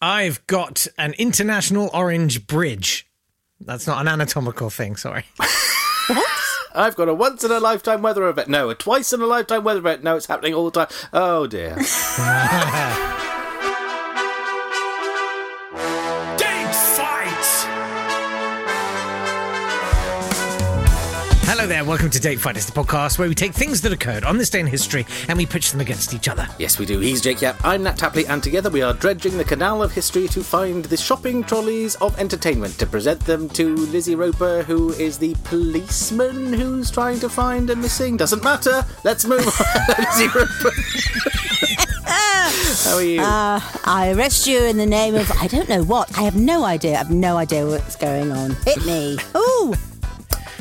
I've got an international orange bridge. That's not an anatomical thing, sorry. I've got a once in a lifetime weather event. No, a twice in a lifetime weather event. No, it's happening all the time. Oh dear. there, welcome to Date Fight. It's the podcast where we take things that occurred on this day in history and we pitch them against each other. yes, we do. He's Jake Yapp. I'm Nat Tapley, and together we are dredging the canal of history to find the shopping trolleys of entertainment to present them to Lizzie Roper, who is the policeman who's trying to find a missing. Doesn't matter. Let's move on. Lizzie Roper. How are you? Uh, I arrest you in the name of I don't know what. I have no idea. I have no idea what's going on. Hit me. Ooh.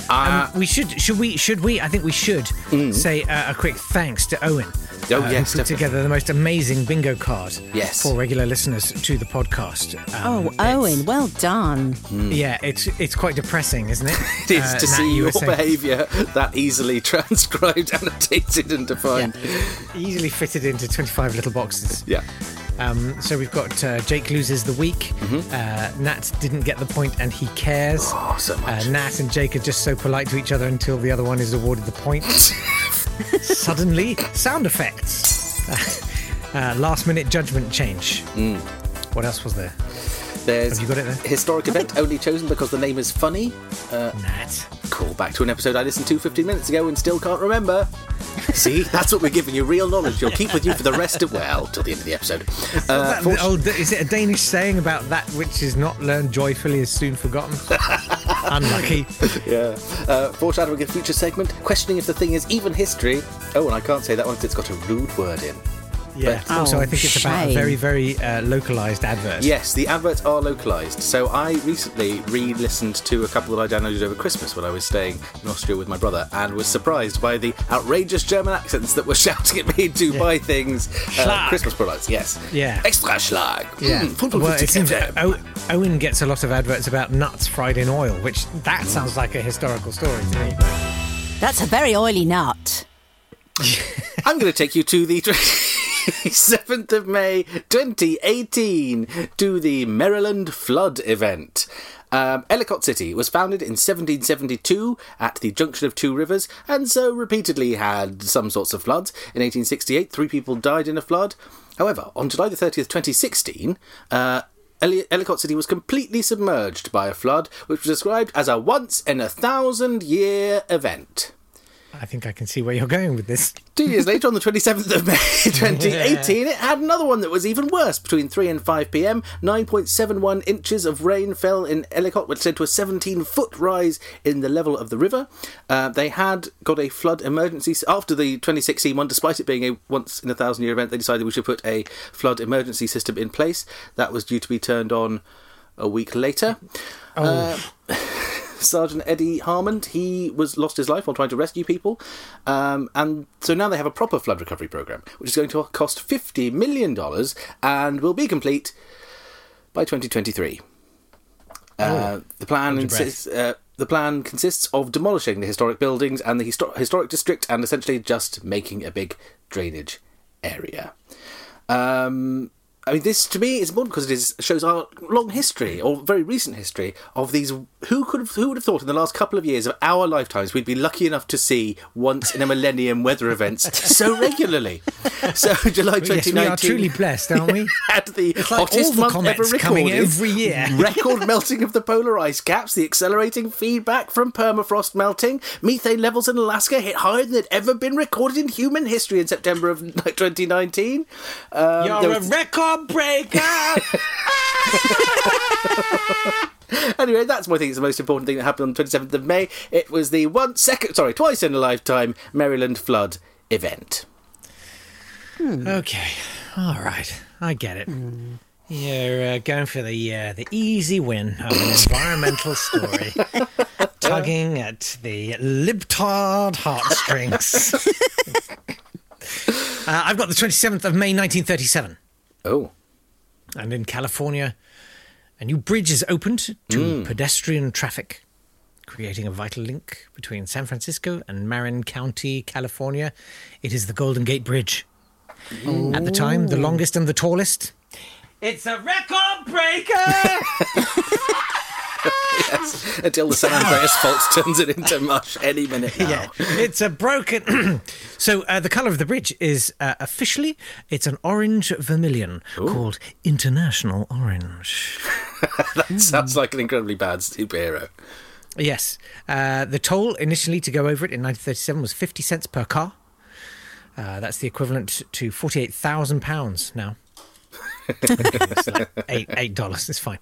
Uh, We should, should we, should we, I think we should say uh, a quick thanks to Owen. Oh, uh, yes, who put definitely. together the most amazing bingo card Yes. for regular listeners to the podcast. Um, Oh, Owen, well done. Yeah, it's it's quite depressing, isn't it? it is Uh, to Nat, see your saying- behaviour that easily transcribed, annotated, and defined. easily fitted into 25 little boxes. Yeah. Um, so we've got uh, Jake loses the week. Uh, Nat didn't get the point and he cares. Mm-hmm. Oh, so. Uh, Nat and Jake are just so polite to each other until the other one is awarded the point. Suddenly, sound effects. Uh, last minute judgment change. Mm. What else was there? There's Have you got it there? historic event only chosen because the name is funny. Nat. Call back to an episode I listened to 15 minutes ago and still can't remember. See, that's what we're giving you real knowledge. You'll keep with you for the rest of well till the end of the episode. Uh, That- oh, is it a Danish saying about that which is not learned joyfully is soon forgotten? Unlucky. yeah. Uh, foreshadowing a future segment, questioning if the thing is even history. Oh, and I can't say that one 'cause it's got a rude word in. Yeah. But- also, Oh, I think it's about a very, very uh, localized advert. Yes, the adverts are localized. So I recently re-listened to a couple that I downloaded over Christmas when I was staying in Austria with my brother, and was surprised by the outrageous German accents that were shouting at me to buy things, uh, Christmas products. Yes. Yeah. Extra Schlag. Yeah. Mm, 55 well, it seems FM. o- Owen gets a lot of adverts about nuts fried in oil, which that sounds like a historical story to me. That's a very oily nut. I'm going to take you to the 27th of May 2018 to the Maryland Flood event. Um, Ellicott City was founded in 1772 at the junction of two rivers and so repeatedly had some sorts of floods. In 1868, three people died in a flood. However, on July the 30th, 2016, uh, Ellicott City was completely submerged by a flood, which was described as a once in a thousand year event. I think I can see where you're going with this. Two years later, on the 27th of May 2018, it had another one that was even worse. Between 3 and 5 pm, 9.71 inches of rain fell in Ellicott, which led to a 17 foot rise in the level of the river. Uh, they had got a flood emergency. After the 2016 one, despite it being a once in a thousand year event, they decided we should put a flood emergency system in place. That was due to be turned on a week later. Uh, Sergeant Eddie Hermond, he was lost his life while trying to rescue people, um, and so now they have a proper flood recovery program, which is going to cost fifty million dollars and will be complete by 2023. Uh, the plan Hold your breath. insists. Uh, the plan consists of demolishing the historic buildings and the histo- historic district, and essentially just making a big drainage area. Um, I mean, this to me is important because it is, shows our long history or very recent history of these. Who could have, who would have thought in the last couple of years of our lifetimes we'd be lucky enough to see once in a millennium weather events so regularly? So July Yes, we are truly blessed, aren't we? had the like hottest the month ever recorded. coming every year. Record melting of the polar ice caps, the accelerating feedback from permafrost melting, methane levels in Alaska hit higher than had ever been recorded in human history in September of 2019. Um, You're there a was- record breaker! anyway, that's my thing. It's the most important thing that happened on the 27th of May. It was the one second, sorry, twice in a lifetime Maryland flood event. okay, all right, I get it. You're uh, going for the uh, the easy win of an environmental story, tugging at the libtard heartstrings. uh, I've got the 27th of May 1937. Oh. And in California, a new bridge is opened to hmm. pedestrian traffic, creating a vital link between San Francisco and Marin County, California. It is the Golden Gate Bridge. At the time, the longest and the tallest. It's a record heartbreaker. yes, until the San Andreas fault turns it into mush any minute now. yeah, it's a broken. so uh, the color of the bridge is uh, officially it's an orange vermilion called International Orange. that sounds like an incredibly bad superhero. Yes, uh, the toll initially to go over it in 1937 was 50 cents per car. Uh, that's the equivalent to 48,000 pounds now. It's like eight eight dollars. It's fine.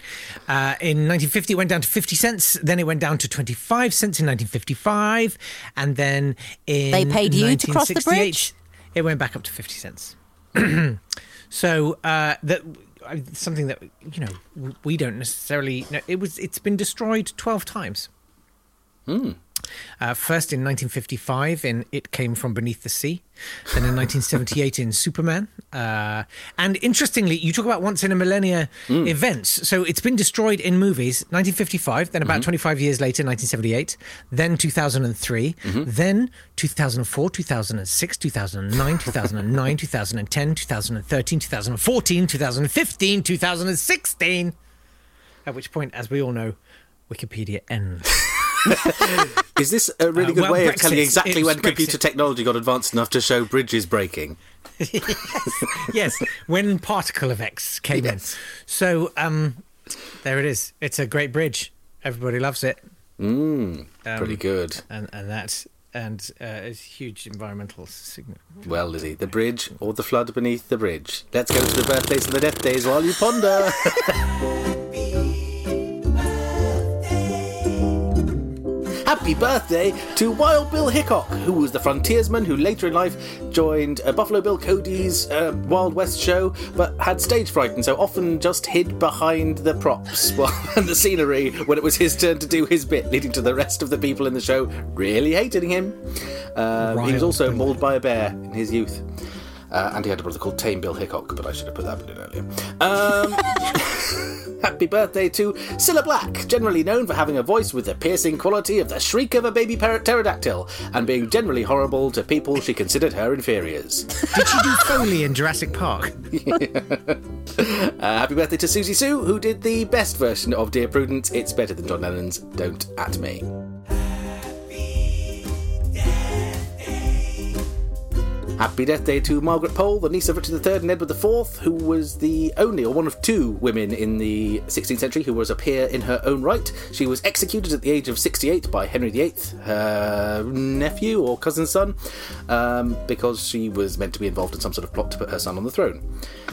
Uh, in 1950, it went down to 50 cents. Then it went down to 25 cents in 1955, and then in They paid you to cross the bridge? It went back up to 50 cents. so uh, that uh, something that you know we don't necessarily know. It was. It's been destroyed 12 times. Uh, first in 1955 in It Came From Beneath the Sea, then in 1978 in Superman. Uh, and interestingly, you talk about once in a millennia events. So it's been destroyed in movies 1955, then about 25 years later, 1978, then 2003, then 2004, 2006, 2009, 2009, 2010, 2013, 2014, 2015, 2016. At which point, as we all know, Wikipedia ends. Is this a really Uh, good well, way of Brexit. telling exactly It was when computer technology got advanced enough to show bridges breaking? yes, when particle effects came Yes. in. So um, there it is. It's a great bridge. Everybody loves it, Mm, Um, pretty good. and and that and uh, it's huge environmental signal. Well, Lizzie, the bridge or the flood beneath the bridge? Let's go to the birthdays and the death days while you ponder. Happy birthday to Wild Bill Hickok, who was the frontiersman who later in life joined uh, Buffalo Bill Cody's uh, Wild West show, but had stage fright and so often just hid behind the props and the scenery when it was his turn to do his bit, leading to the rest of the people in the show really hating him. Um, he was also mauled by a bear in his youth. Uh, and he had a brother called Tame Bill Hickok, but I should have put that bit in earlier. Um, happy birthday to Cilla Black, generally known for having a voice with the piercing quality of the shriek of a baby pterodactyl, and being generally horrible to people she considered her inferiors. Did she do Foley in Jurassic Park? Uh, happy birthday to Siouxsie Sioux, who did the best version of Dear Prudence. It's better than John Lennon's Don't At Me. Happy Death Day to Margaret Pole, the niece of Richard III and Edward IV, who was the only or one of two women in the 16th century who was a peer in her own right. She was executed at the age of 68 by Henry VIII, her nephew or cousin's son, um, because she was meant to be involved in some sort of plot to put her son on the throne.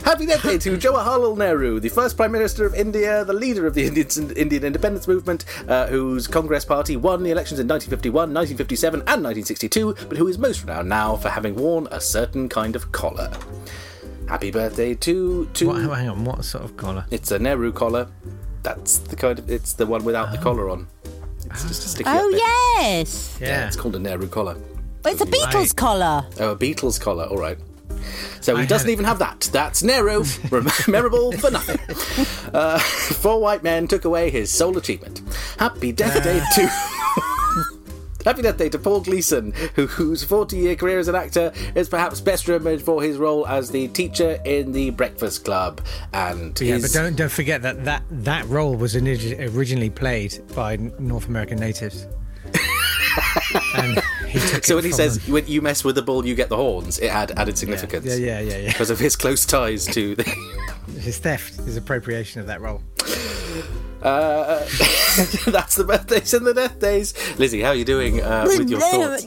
Happy Death Day to Jawaharlal Nehru, the first Prime Minister of India, the leader of the Indian, Indian independence movement, uh, whose Congress party won the elections in 1951, 1957, and 1962, but who is most renowned now for having worn a certain kind of collar. Happy birthday to to. What, hang on, what sort of collar? It's a Nehru collar. That's the kind of. It's the one without the collar on. It's just a sticky. Oh yes, Yeah, it's called a Nehru collar. But it's a Beatles Right. collar. Oh, a Beatles collar. All right. So he I doesn't had it. even have that. That's Nehru, memorable for nothing. Uh, four white men took away his sole achievement. Happy Death Day to. Happy Death Day to Paul Gleason, who, whose 40 year career as an actor is perhaps best remembered for his role as the teacher in The Breakfast Club. And Yeah, his. but don't don't forget that that, that role was originally played by North American natives. so when he says, them. when you mess with the bull, you get the horns, it had added significance. yeah, yeah, yeah, yeah. Because of his close ties to the. his theft, his appropriation of that role. Uh, that's the birthdays and the death days. Lizzie, how are you doing uh, with your thoughts?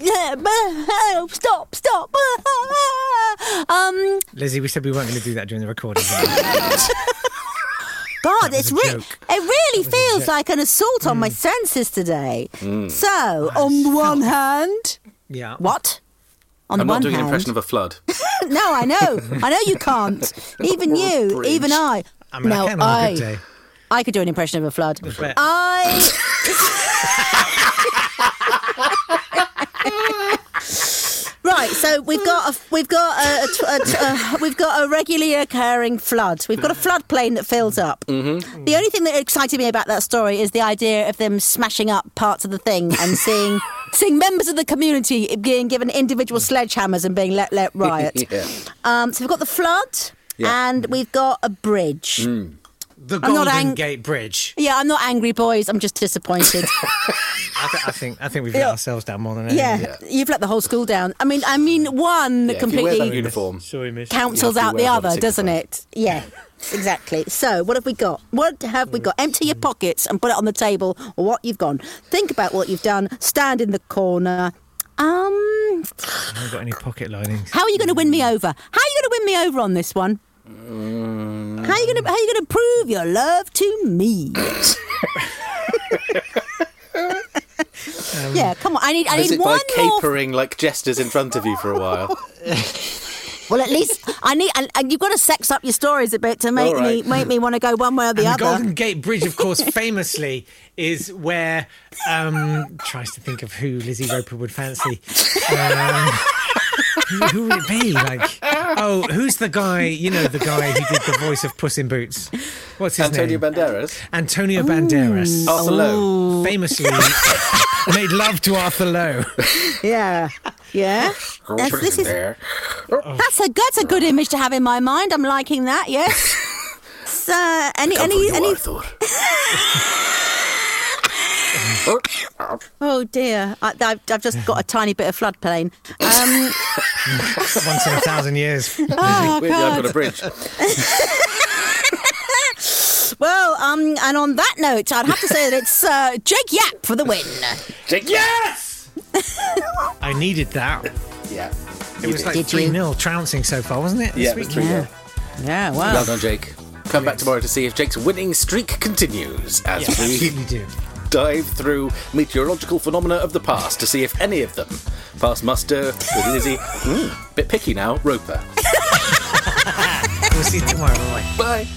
Stop! Stop! um, Lizzie, we said we weren't going to do that during the recording. God, it's re- it really feels like an assault on my senses today. So, on the one hand, yeah. what? On I'm not one doing an impression of a flood. no, I know, I know you can't. Even you, Bridge. even I. I mean, no, I can on a good day. I could do an impression of a flood. I. right, so we've got a we've got a, a, tw- a, t- a- we've got a regularly occurring flood. We've got a floodplain that fills up. Mm-hmm. The only thing that excited me about that story is the idea of them smashing up parts of the thing and seeing seeing members of the community being given individual sledgehammers and being let let riot. yeah. Um, so we've got the flood Yeah. and we've got a bridge. The I'm not Golden ang- Gate Bridge. Yeah, I'm not angry, boys. I'm just disappointed. I, th- I think I think we've let Yeah. ourselves down more than anything. yeah, you've let the whole school down. I mean, I mean, one Yeah, if you completely uniform. Sorry, cancels out the other, doesn't it? Yeah, exactly. So, what have we got? What have we got? Empty your pockets and put it on the table, or what you've gone. Think about what you've done. Stand in the corner. Um, I haven't got any pocket linings. how are you going to win me over? How are you going to win me over on this one? How are you going to How are you going to prove your love to me? yeah, come on. I need I Is need it by one more capering like jesters in front of you for a while? Well, at least I need, and, and you've got to sex up your stories a bit to make All right. me make me want to go one way or the And the other. Golden Gate Bridge, of course, famously is where um, tries to think of who Lizzie Roper would fancy. Um, who, who would it be? Like, oh, who's the guy? You know, the guy who did the voice of Puss in Boots. What's his name? Antonio name? Banderas? Antonio Banderas. Arthur Lowe. Famously made love to Arthur Lowe. Yeah, yeah. That's, this is oh. that's a that's a good image to have in my mind. I'm liking that. Yes. So, any Come for any you, any. Arthur. Oh dear, I, I've, I've just got a tiny bit of floodplain. Um, Once in a thousand years. oh Weirdly, I've got God. a bridge. Well, um, and on that note, I'd have to say that it's uh, Jake Yapp for the win. Jake, Yes! I needed that. Yeah. It was like Did 3 you? 0 trouncing so far, wasn't it? Yeah, it week? was 3 0. Yeah, Well wow. done, Jake. Come back tomorrow to see if Jake's winning streak continues as Yeah, we do. Dive through meteorological phenomena of the past to see if any of them pass muster with Lizzie. Mm, bit picky now, Roper. We'll see you tomorrow. Bye. Bye.